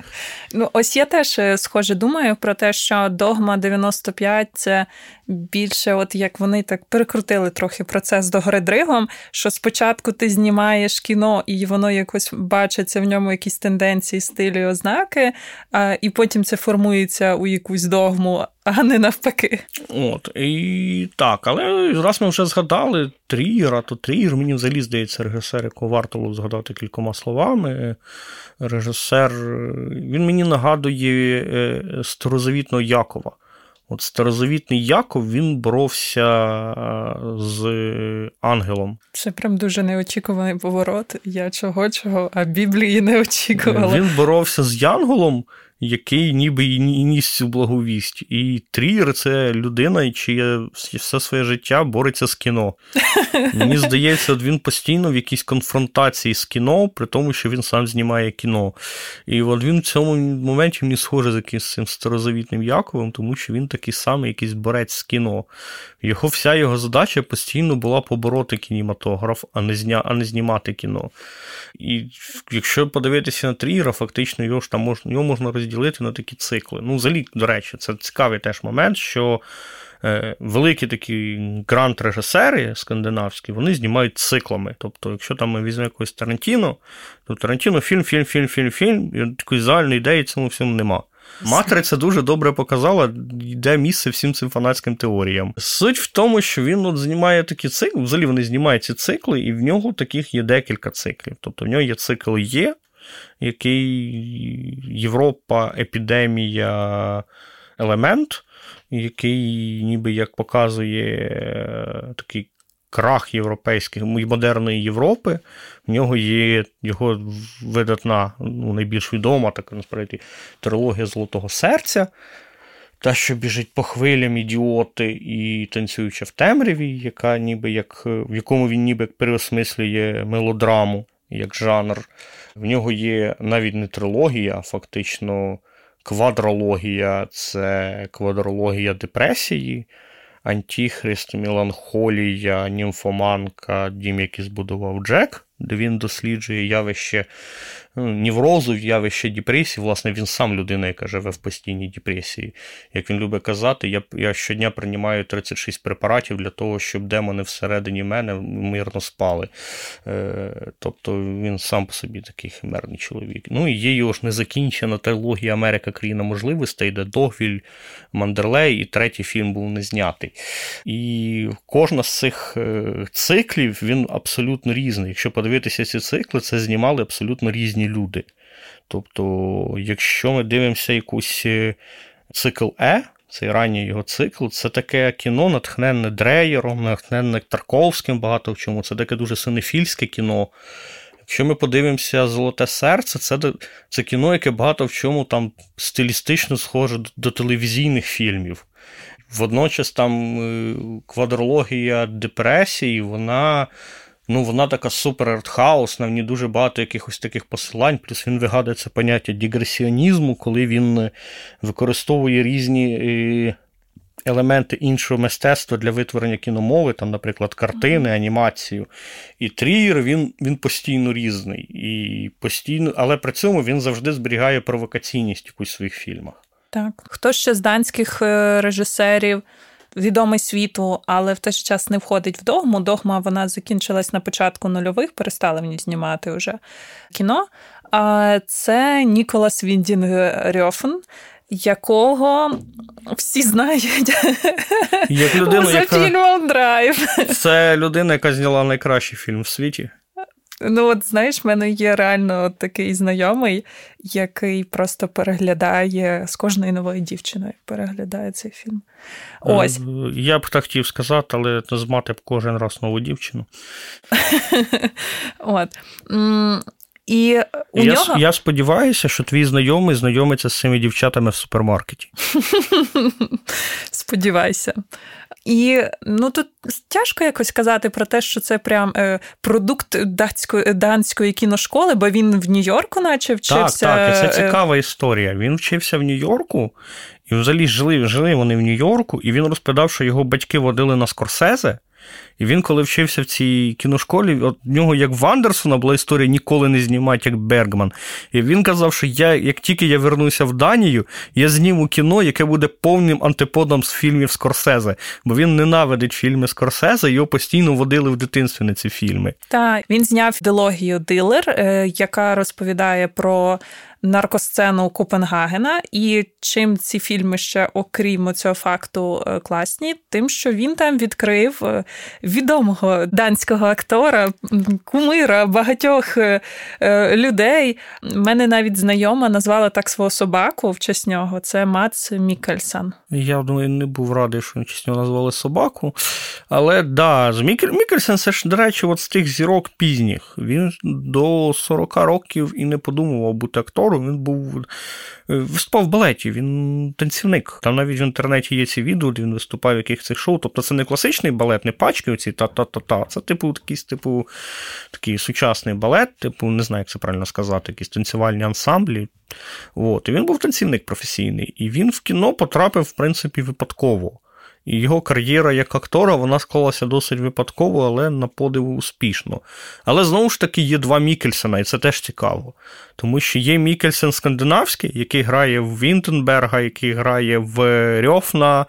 Speaker 1: Ну, ось я теж е, схоже думаю про те, що догма 95 це більше, от як вони так перекрутили трохи процес до гори дригом, що спочатку ти знімаєш кіно, і воно якось бачиться в ньому якісь тенденції, стилі, ознаки, а, і потім це формується у якусь догму, а не навпаки.
Speaker 2: От, і так, але раз ми вже згадали Трієра, то Трієр, мені взагалі здається, режисер, якого варто було згадати кількома словами. Режисер, він мені нагадує е, старозавітного Якова. От старозавітний Яков він боровся е, з ангелом.
Speaker 1: Це прям дуже неочікуваний поворот. Я чого чого, а Біблії не очікувала.
Speaker 2: Він боровся з Янголом, який ніби і ніс цю благовість. І Трієр це людина, чиє все своє життя бореться з кіно. Мені здається, от він постійно в якійсь конфронтації з кіно, при тому, що він сам знімає кіно. І от він в цьому моменті мені схоже з якимось цим старозавітним Яковим, тому що він такий самий якийсь борець з кіно. Його Вся його задача постійно була побороти кінематограф, а не зня, а не знімати кіно. І якщо подивитися на Трієра, фактично його ж там можна його можна розділити на такі цикли. Ну, взагалі, до речі, це цікавий теж момент, що е, великі такі грант-режисери скандинавські, вони знімають циклами. Тобто, якщо там ми візьмемо якогось Тарантіно, то Тарантіно фільм, фільм, фільм, фільм, фільм, і такої загальної ідеї цьому всьому нема. Матриця дуже добре показала, де місце всім цим фанатським теоріям. Суть в тому, що він от знімає такі цикли, взагалі вони знімають ці цикли, і в нього таких є декілька циклів. Тобто в нього є цикл Є, який Європа, епідемія, елемент, який ніби як показує е, такий крах європейських модерної Європи. В нього є його видатна, ну, найбільш відома така насправді трилогія Золотого серця. Та, що біжить по хвилям ідіоти і танцюючи в темряві, яка ніби як, в якому він ніби як переосмислює мелодраму як жанр. В нього є навіть не трилогія, а фактично квадрологія це квадрологія депресії. Антіхрист, Меланхолія, Німфоманка, дім, який збудував Джек, де він досліджує явище неврозу, явище депресії. Власне, він сам людина, яка живе в постійній депресії. Як він любить казати, я я щодня приймаю 36 препаратів для того, щоб демони всередині мене мирно спали. Е, Тобто він сам по собі такий химерний чоловік. Ну і є його ж незакінчена трилогія Америка країна можливостей, де Догвіль, Мандерлей, і третій фільм був не знятий. І кожна з цих е, циклів він абсолютно різний. Якщо подивитися ці цикли, це знімали абсолютно різні люди. Тобто, якщо ми дивимося якусь е, цикл Е, цей ранній його цикл, це таке кіно, натхненне Дреєром, натхненне Тарковським, багато в чому. Це таке дуже синефільське кіно. Якщо ми подивимося Золоте серце, це це кіно, яке багато в чому там стилістично схоже до, до телевізійних фільмів. Водночас там е, квадрологія депресії, вона ну, вона така супер артхаусна, в ній дуже багато якихось таких посилань, плюс він вигадує це поняття дігресіонізму, коли він е, використовує різні е, елементи іншого мистецтва для витворення кіномови, там, наприклад, картини, анімацію. І Трієр він він постійно різний. І постійно, Але при цьому він завжди зберігає провокаційність якусь в своїх фільмах.
Speaker 1: Так. Хто ще з данських е, режисерів? Відомий світу, але в той же час не входить в догму. Догма вона закінчилась на початку нульових, перестали в ній знімати вже кіно. А це Ніколас Віндінг Рьофен, якого всі знають
Speaker 2: Як людину,
Speaker 1: за яка... фільмом Драйв.
Speaker 2: Це людина, яка зняла найкращий фільм в світі.
Speaker 1: Ну, от знаєш, в мене є реально такий знайомий, який просто переглядає з кожною новою дівчиною, переглядає цей фільм. Ось. Е,
Speaker 2: я б так хотів сказати, але змати б кожен раз нову дівчину.
Speaker 1: От. І у
Speaker 2: я,
Speaker 1: нього...
Speaker 2: я сподіваюся, що твій знайомий знайомиться з цими дівчатами в супермаркеті.
Speaker 1: Сподівайся. І ну тут тяжко якось казати про те, що це прям е, продукт датської данської кіношколи, бо він в Нью-Йорку, наче вчився.
Speaker 2: Так, так, і це е, цікава історія. Він вчився в Нью-Йорку, і взагалі жили жили вони в Нью-Йорку, і він розповідав, що його батьки водили на Скорсезе. І він, коли вчився в цій кіношколі, от в нього, як в Андерсона, була історія ніколи не знімати, як Бергман. І він казав, що я, як тільки я вернуся в Данію, я зніму кіно, яке буде повним антиподом з фільмів Скорсезе. Бо він ненавидить фільми Скорсезе, його постійно водили в дитинстві на ці фільми.
Speaker 1: Так, він зняв дилогію Дилер, е, яка розповідає про наркосцену Копенгагена. І чим ці фільми ще, окрім цього факту, е, класні, тим, що він там відкрив е, відомого данського актора, кумира багатьох е, людей. Мене навіть знайома назвала так свого собаку в честь нього. Це Мац Мікельсон.
Speaker 2: Я думаю, не був радий, що в честь назвали собаку. Але да, Мікель Мікельсон, це ж, до речі, от з тих зірок пізніх. Він до 40 років і не подумував бути актором хору, він був е, виступав в балеті, він танцівник. Там навіть в інтернеті є ці відео, де він виступав в якихось цих шоу. Тобто це не класичний балет, не пачки оці та-та-та-та. Це, типу, якийсь, типу, такий сучасний балет, типу, не знаю, як це правильно сказати, якісь танцювальні ансамблі. От. І він був танцівник професійний. І він в кіно потрапив, в принципі, випадково. Його кар'єра як актора вона склалася досить випадково, але на подив успішно. Але знову ж таки є два Мікельсона, і це теж цікаво. Тому що є Мікельсен скандинавський, який грає в Вінтерберга, який грає в Рефна,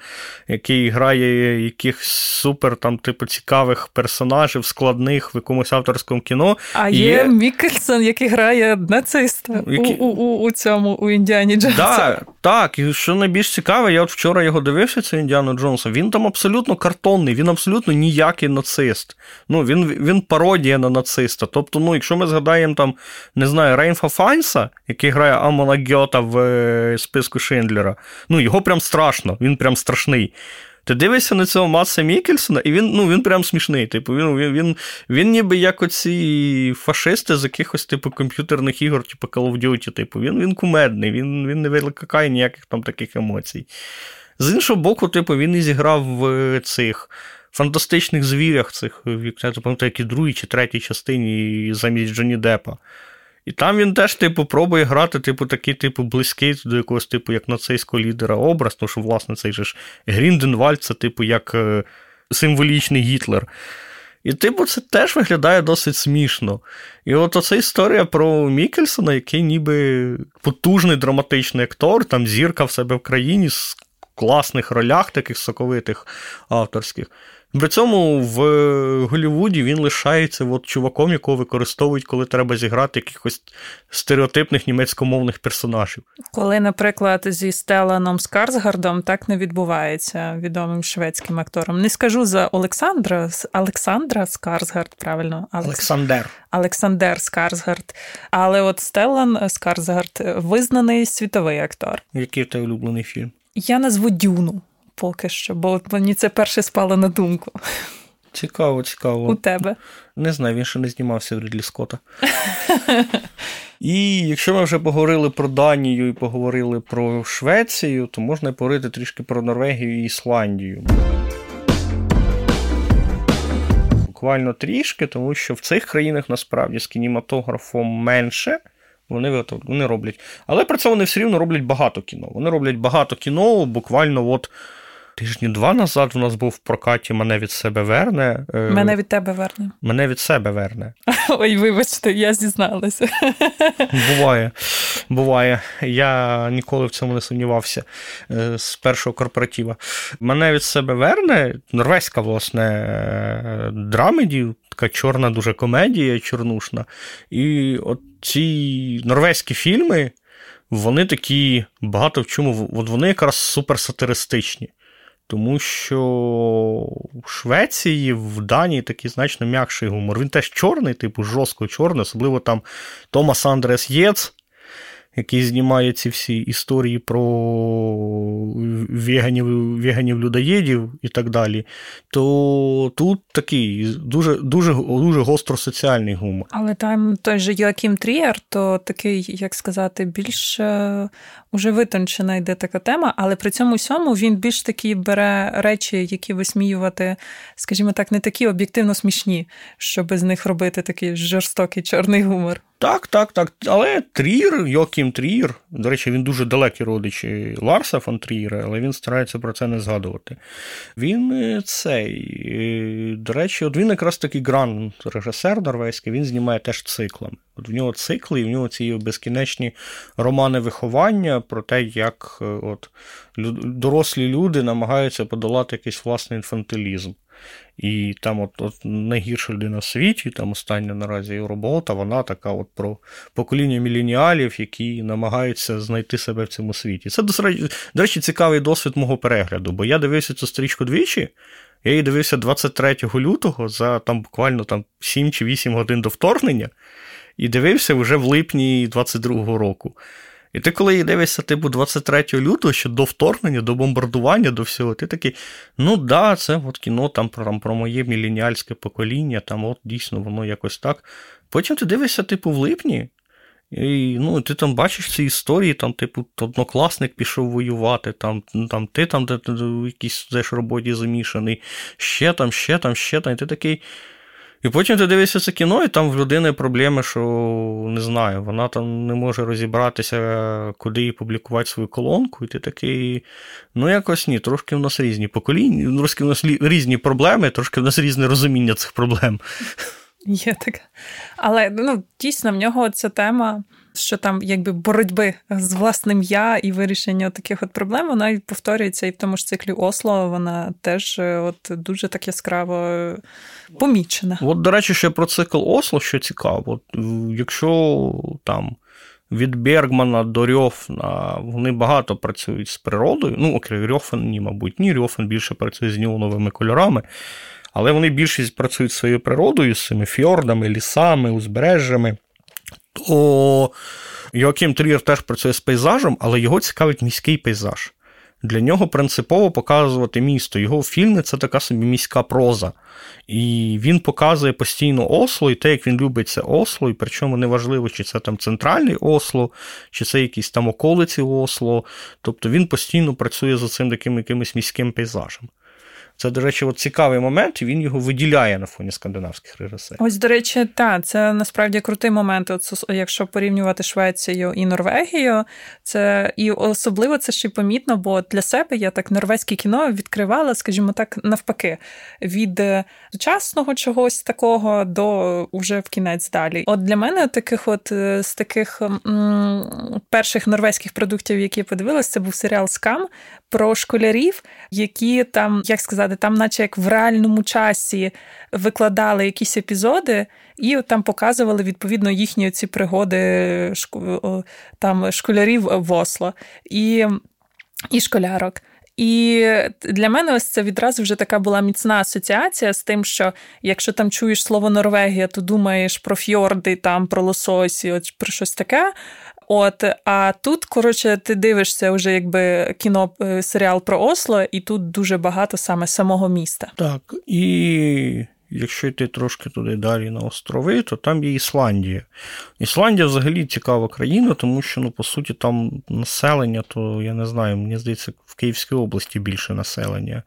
Speaker 2: який грає якихось супер там, типу, цікавих персонажів, складних в якомусь авторському кіно.
Speaker 1: А є, є Мікельсен, який грає нациста який... у, у, у цьому у Індіані Джонса.
Speaker 2: Да, так, і що найбільш цікаве, я от вчора його дивився, це Індіану Джонса. Він там абсолютно картонний, він абсолютно ніякий нацист. Ну, Він він пародія на нациста. Тобто, ну, якщо ми згадаємо там, не знаю, Рейнфа Файнса, який грає Амона Гьота в е, списку Шиндлера, ну, його прям страшно, він прям страшний. Ти дивишся на цього Матса Мікельсона, і він ну, він прям смішний. Типу, Він він, він, він ніби як оці фашисти з якихось типу, комп'ютерних ігор, типу Call of Duty. Типу, Він він кумедний, він він не викликає ніяких там таких емоцій. З іншого боку, типу, він і зіграв в цих фантастичних звірях, цих, я пам'ятаю, які другій чи третій частині замість Джоні Деппа. І там він теж, типу, пробує грати, типу, такий, типу, близький до якогось, типу, як нацистського лідера образ, тому що, власне, цей же ж Грінденвальд, це, типу, як е, символічний Гітлер. І типу, це теж виглядає досить смішно. І от оця історія про Мікельсона, який ніби потужний драматичний актор, там зірка в себе в країні в класних ролях, таких соковитих авторських. При цьому в Голлівуді він лишається тим чуваком, якого використовують, коли треба зіграти якихось стереотипних німецькомовних персонажів.
Speaker 1: Коли, наприклад, зі Стеланом Скарсгардом так не відбувається відомим шведським актором. Не скажу за Олександра Олександра Скарсгард, правильно?
Speaker 2: Алекс... Олександр.
Speaker 1: Олександр Скарсгард. Але от Стелан Скарсгард визнаний світовий актор.
Speaker 2: Який в тебе улюблений фільм?
Speaker 1: Я назву Дюну поки що, бо мені це перше спало на думку.
Speaker 2: Цікаво, цікаво.
Speaker 1: У тебе.
Speaker 2: Не знаю, він ще не знімався в Рідлі Скотта. І якщо ми вже поговорили про Данію і поговорили про Швецію, то можна поговорити трішки про Норвегію і Ісландію. Буквально трішки, тому що в цих країнах насправді з кінематографом менше. Вони вони роблять. Але при цьому вони все рівно роблять багато кіно. Вони роблять багато кіно, буквально от Тижні два назад у нас був в прокаті мене від себе верне.
Speaker 1: Е, мене від тебе верне.
Speaker 2: Мене від себе верне.
Speaker 1: Ой, вибачте, я зізналася.
Speaker 2: Буває. Буває. Я ніколи в цьому не сумнівався е, з першого корпоратива. Мене від себе верне, норвезька, власне, е, драмеді, така чорна дуже комедія, чорнушна. І от ці норвезькі фільми. Вони такі багато в чому, от вони якраз суперсатиристичні. Тому що в Швеції, в Данії такий значно м'якший гумор. Він теж чорний, типу жорстко чорний, особливо там Томас Андрес Єц, який знімає ці всі історії про веганів, веганів людоєдів і так далі, то тут такий дуже дуже, дуже гостро соціальний гумор.
Speaker 1: Але там той же Йоакім Трієр, то такий, як сказати, більш е, уже витончена йде така тема, але при цьому всьому він більш такі бере речі, які висміювати, скажімо так, не такі об'єктивно смішні, щоб з них робити такий жорстокий чорний гумор.
Speaker 2: Так, так, так. Але Трір, Йокім Трір, до речі, він дуже далекий родич Ларса фон Тріра, але він старається про це не згадувати. Він е, цей, е, до речі, от він якраз такий гранд режисер норвезький, він знімає теж циклами. От в нього цикли, і в нього ці безкінечні романи виховання про те, як е, от, дорослі люди намагаються подолати якийсь власний інфантилізм. І там от, от найгірша людина в світі, там остання наразі його робота, вона така от про покоління міленіалів, які намагаються знайти себе в цьому світі. Це, до речі, цікавий досвід мого перегляду, бо я дивився цю стрічку двічі. Я її дивився 23 лютого за там буквально там 7 чи 8 годин до вторгнення, і дивився вже в липні 22-го року. І ти, коли її дивишся, типу, 23 лютого, ще до вторгнення, до бомбардування, до всього, ти такий, ну да, це от кіно там про про моє міленіальське покоління, там от дійсно воно якось так. Потім ти дивишся, типу, в липні, і ну, ти там бачиш ці історії, там, типу, однокласник пішов воювати, там, там ти там де, в якійсь роботі замішаний, ще там, ще там, ще там. І ти такий. І потім ти дивишся це кіно, і там в людини проблеми, що не знаю, вона там не може розібратися, куди їй публікувати свою колонку, і ти такий, ну якось ні, трошки в нас різні покоління, трошки в нас різні проблеми, трошки в нас різне розуміння цих проблем.
Speaker 1: Є таке. Але ну, дійсно в нього ця тема що там якби боротьби з власним я і вирішення таких от проблем, вона повторюється і в тому ж циклі Осло, вона теж е, от дуже так яскраво помічена.
Speaker 2: От, до речі, ще про цикл Осло, що цікаво, от, якщо там. Від Бергмана до Рьофна вони багато працюють з природою. Ну, окрім Рьофен, ні, мабуть, ні. Рьофен більше працює з неоновими кольорами, але вони більшість працюють своєю природою, з цими фьордами, лісами, узбережжями то Йоаким Трієр теж працює з пейзажем, але його цікавить міський пейзаж. Для нього принципово показувати місто. Його фільми це така собі міська проза. І він показує постійно Осло і те, як він любить це Осло, і причому неважливо, чи це там центральний Осло, чи це якісь там околиці Осло. Тобто він постійно працює за цим таким якимось міським пейзажем. Це, до речі, от цікавий момент, і він його виділяє на фоні скандинавських режисерів.
Speaker 1: Ось, до речі, так, це насправді крутий момент. От, якщо порівнювати Швецію і Норвегію, це і особливо це ще й помітно, бо для себе я так норвезьке кіно відкривала, скажімо так, навпаки, від е, сучасного чогось такого до уже в кінець далі. От для мене таких, от е, з таких м- перших норвезьких продуктів, які я подивилася, це був серіал Скам про школярів, які там, як сказати, там, наче як в реальному часі викладали якісь епізоди, і там показували відповідно їхні ці пригоди там школярів в Осло і, і школярок. І для мене ось це відразу вже така була міцна асоціація з тим, що якщо там чуєш слово Норвегія, то думаєш про фьорди, там про лососі, от про щось таке. От, а тут, коротше, ти дивишся вже якби кіно е, серіал про Осло, і тут дуже багато саме самого міста.
Speaker 2: Так, і якщо йти трошки туди далі на острови, то там є Ісландія. Ісландія взагалі цікава країна, тому що, ну, по суті, там населення, то я не знаю, мені здається, в Київській області більше населення,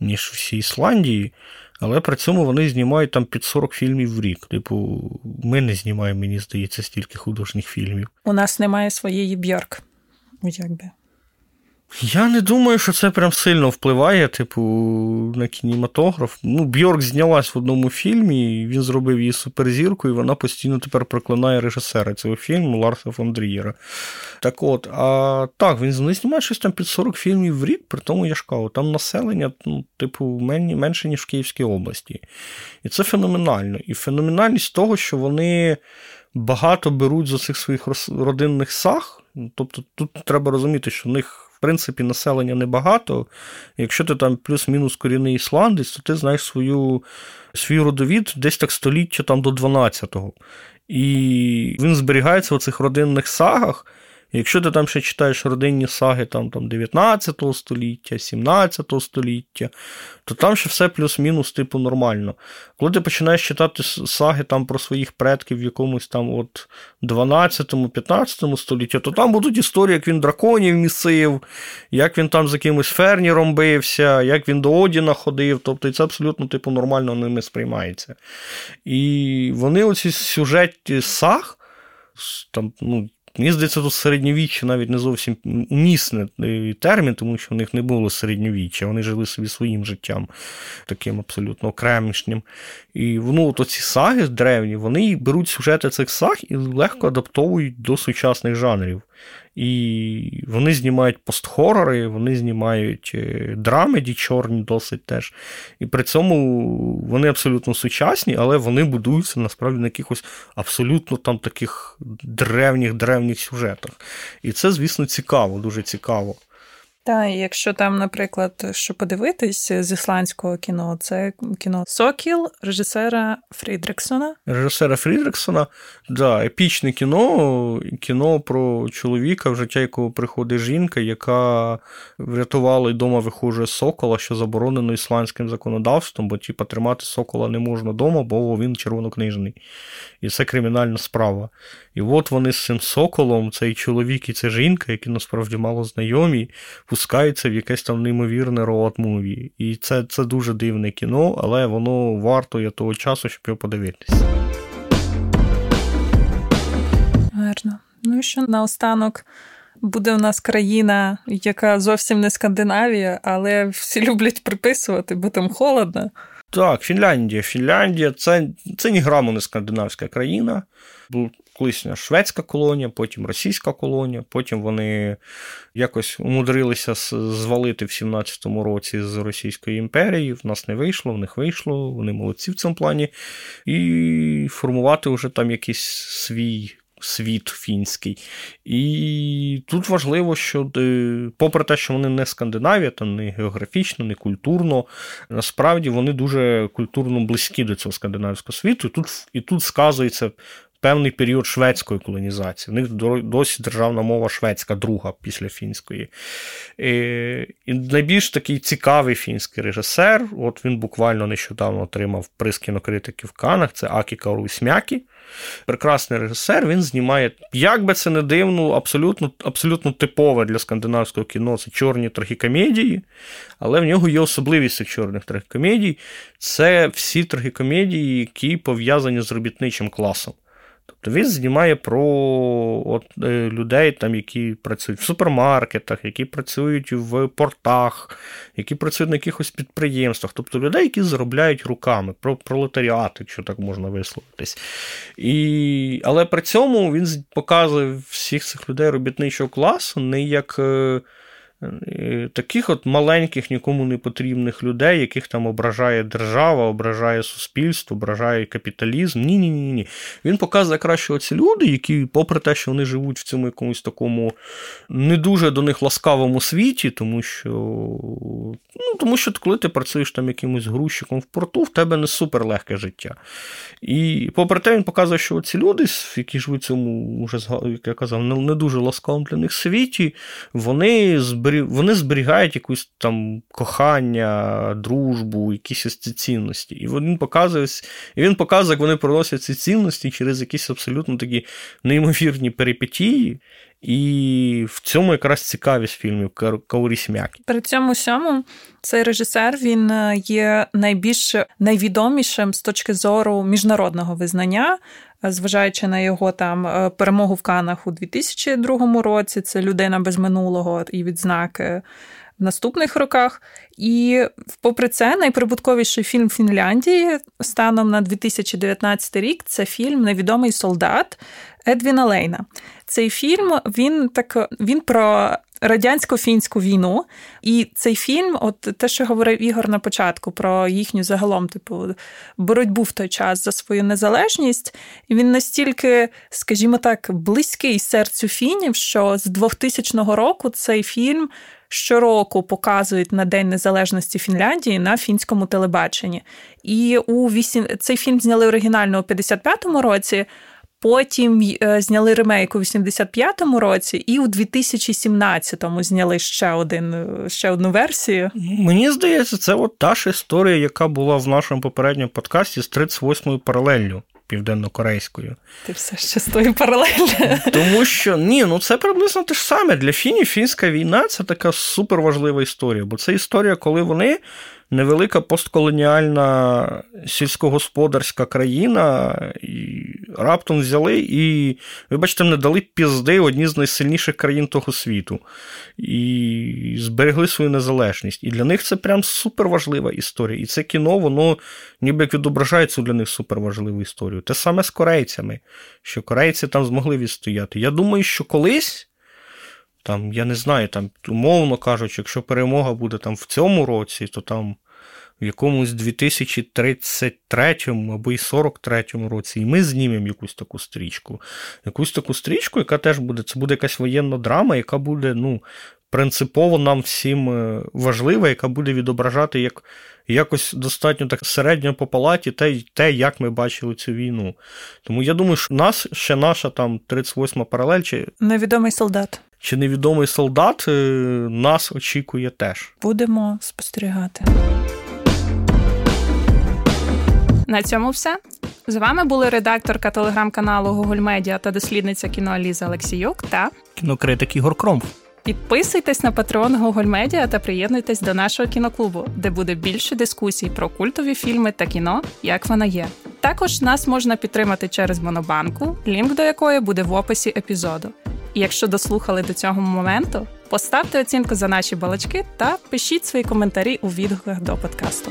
Speaker 2: ніж всі Ісландії. Але при цьому вони знімають там під 40 фільмів в рік. Типу, ми не знімаємо, мені здається, стільки художніх фільмів.
Speaker 1: У нас немає своєї Бьорк. Якби.
Speaker 2: Я не думаю, що це прям сильно впливає, типу, на кінематограф. Ну, Бьорк знялась в одному фільмі, він зробив її суперзірку, і вона постійно тепер проклинає режисера цього фільму Ларса фон Дрієра. Так от, а так, він знімає щось там під 40 фільмів в рік, при тому я ж кажу, там населення, ну, типу, менше, ніж в Київській області. І це феноменально. І феноменальність того, що вони багато беруть з цих своїх родинних саг. Тобто тут треба розуміти, що в них принципі, населення небагато. Якщо ти там плюс-мінус корінний ісландець, то ти знаєш свою, свій родовід десь так століття там до 12-го. І він зберігається в цих родинних сагах. Якщо ти там ще читаєш родинні саги там, там 19 століття, 17 століття, то там ще все плюс-мінус, типу, нормально. Коли ти починаєш читати саги там про своїх предків в якомусь там от 12-15 столітті, то там будуть історії, як він драконів місив, як він там з якимось ферніром бився, як він до Одіна ходив. Тобто це абсолютно типу, нормально ними сприймається. І вони оці сюжеті саг. Там, ну, Мені здається, тут середньовіччя навіть не зовсім умісний термін, тому що в них не було середньовіччя, вони жили собі своїм життям, таким абсолютно окремішнім. І ну, от оці саги древні, вони беруть сюжети цих саг і легко адаптовують до сучасних жанрів. І вони знімають постхорори, вони знімають е, драмеді чорні досить теж. І при цьому вони абсолютно сучасні, але вони будуються насправді на якихось абсолютно там таких древніх древніх сюжетах. І це, звісно, цікаво, дуже цікаво.
Speaker 1: Та, якщо там, наприклад, що подивитись з ісландського кіно, це кіно Сокіл режисера Фрідриксона.
Speaker 2: Режисера Фрідриксона, да, епічне кіно, кіно про чоловіка, в життя якого приходить жінка, яка врятувала й дома вихожує сокола, що заборонено ісландським законодавством, бо типа тримати сокола не можна вдома, бо він червонокнижний. І це кримінальна справа. І от вони з цим соколом, цей чоловік і ця жінка, які насправді мало знайомі, пускаються в якесь там неймовірне роад-муві. І це це дуже дивне кіно, але воно вартує того часу, щоб його подивитися.
Speaker 1: Гарно. Ну і що наостанок буде у нас країна, яка зовсім не Скандинавія, але всі люблять приписувати, бо там холодно.
Speaker 2: Так, Фінляндія. Фінляндія це це ні граму не скандинавська країна. Колишня шведська колонія, потім російська колонія, потім вони якось умудрилися звалити в 17-му році з Російської імперії. В нас не вийшло, в них вийшло, вони молодці в цьому плані. І формувати вже там якийсь свій світ фінський. І тут важливо, що е, попри те, що вони не Скандинавія, то не географічно, не культурно, насправді вони дуже культурно близькі до цього скандинавського світу. І тут, І тут сказується певний період шведської колонізації. У них досі державна мова шведська, друга після фінської. І, найбільш такий цікавий фінський режисер. От він буквально нещодавно отримав приз кінокритики в Каннах. Це Акі Каурісмякі. Прекрасний режисер, він знімає, як би це не дивно, абсолютно абсолютно типове для скандинавського кіно це чорні трагікомедії, але в нього є особливість цих чорних трагікомедій. Це всі трагікомедії, які пов'язані з робітничим класом. Тобто він знімає про от, е, людей, там, які працюють в супермаркетах, які працюють в портах, які працюють на якихось підприємствах, тобто людей, які заробляють руками, про пролетаріат, якщо так можна висловитись. І... Але при цьому він показує всіх цих людей робітничого класу не як. Таких от маленьких, нікому не потрібних людей, яких там ображає держава, ображає суспільство, ображає капіталізм. Ні, ні, ні, ні. Він показує краще оці люди, які, попри те, що вони живуть в цьому якомусь такому не дуже до них ласкавому світі, тому що ну, тому що коли ти працюєш там якимось грузчиком в порту, в тебе не супер легке життя. І попри те, він показує, що ці люди, які живуть в цьому, вже, як я казав, не дуже ласкавому для них світі, вони збирають вони зберігають якусь там кохання, дружбу, якісь ось ці цінності. І він показує, і він показує, як вони проносять ці цінності через якісь абсолютно такі неймовірні перипетії. І в цьому якраз цікавість фільмів Каурі Смякі.
Speaker 1: При цьому всьому цей режисер він е, є найбільш найвідомішим з точки зору міжнародного визнання зважаючи на його там е, перемогу в Канах у 2002 році. Це людина без минулого і відзнаки в наступних роках. І, попри це, найприбутковіший фільм Фінляндії станом на 2019 рік це фільм Невідомий солдат Едвіна Лейна. Цей фільм він так він про радянсько-фінську війну. І цей фільм, от те, що говорив Ігор на початку, про їхню загалом, типу, боротьбу в той час за свою незалежність, він настільки, скажімо так, близький серцю фінів, що з 2000 року цей фільм. Щороку показують на День Незалежності Фінляндії на фінському телебаченні. І у 8... цей фільм зняли оригінально у 55-му році. Потім е, зняли ремейк у 85-му році, і у 2017-му зняли ще один ще одну версію.
Speaker 2: Мені здається, це от та ж історія, яка була в нашому попередньому подкасті з 38-ю паралеллю південно-корейською.
Speaker 1: Ти все ще з тою паралельно.
Speaker 2: Тому що ні, ну це приблизно те ж саме. Для фінів фінська війна це така суперважлива історія, бо це історія, коли вони невелика постколоніальна сільськогосподарська країна, і раптом взяли і, вибачте, не дали пізди одні з найсильніших країн того світу і зберегли свою незалежність. І для них це прям суперважлива історія. І це кіно, воно ніби як відображає цю для них суперважливу історію. Те саме з корейцями, що корейці там змогли відстояти. Я думаю, що колись. Там, я не знаю, там, умовно кажучи, якщо перемога буде там в цьому році, то там в якомусь 2033 або й 43 році, і ми знімемо якусь таку стрічку. Якусь таку стрічку, яка теж буде, це буде якась воєнна драма, яка буде, ну, принципово нам всім е, важлива, яка буде відображати як. Якось достатньо так середньо по палаті те, те, як ми бачили цю війну. Тому я думаю, що нас ще наша там 38-ма паралель. чи...
Speaker 1: Невідомий солдат
Speaker 2: чи невідомий солдат е, нас очікує теж.
Speaker 1: Будемо спостерігати. На цьому все. З вами були редакторка телеграм-каналу Google Media та дослідниця кіно Ліза Олексіюк та
Speaker 2: кінокритик Ігор Кромф.
Speaker 1: Підписуйтесь на патрон Google Media та приєднуйтесь до нашого кіноклубу, де буде більше дискусій про культові фільми та кіно, як вона є. Також нас можна підтримати через Монобанку, лінк до якої буде в описі епізоду. Якщо дослухали до цього моменту, поставте оцінку за наші балачки та пишіть свої коментарі у відгуках до подкасту.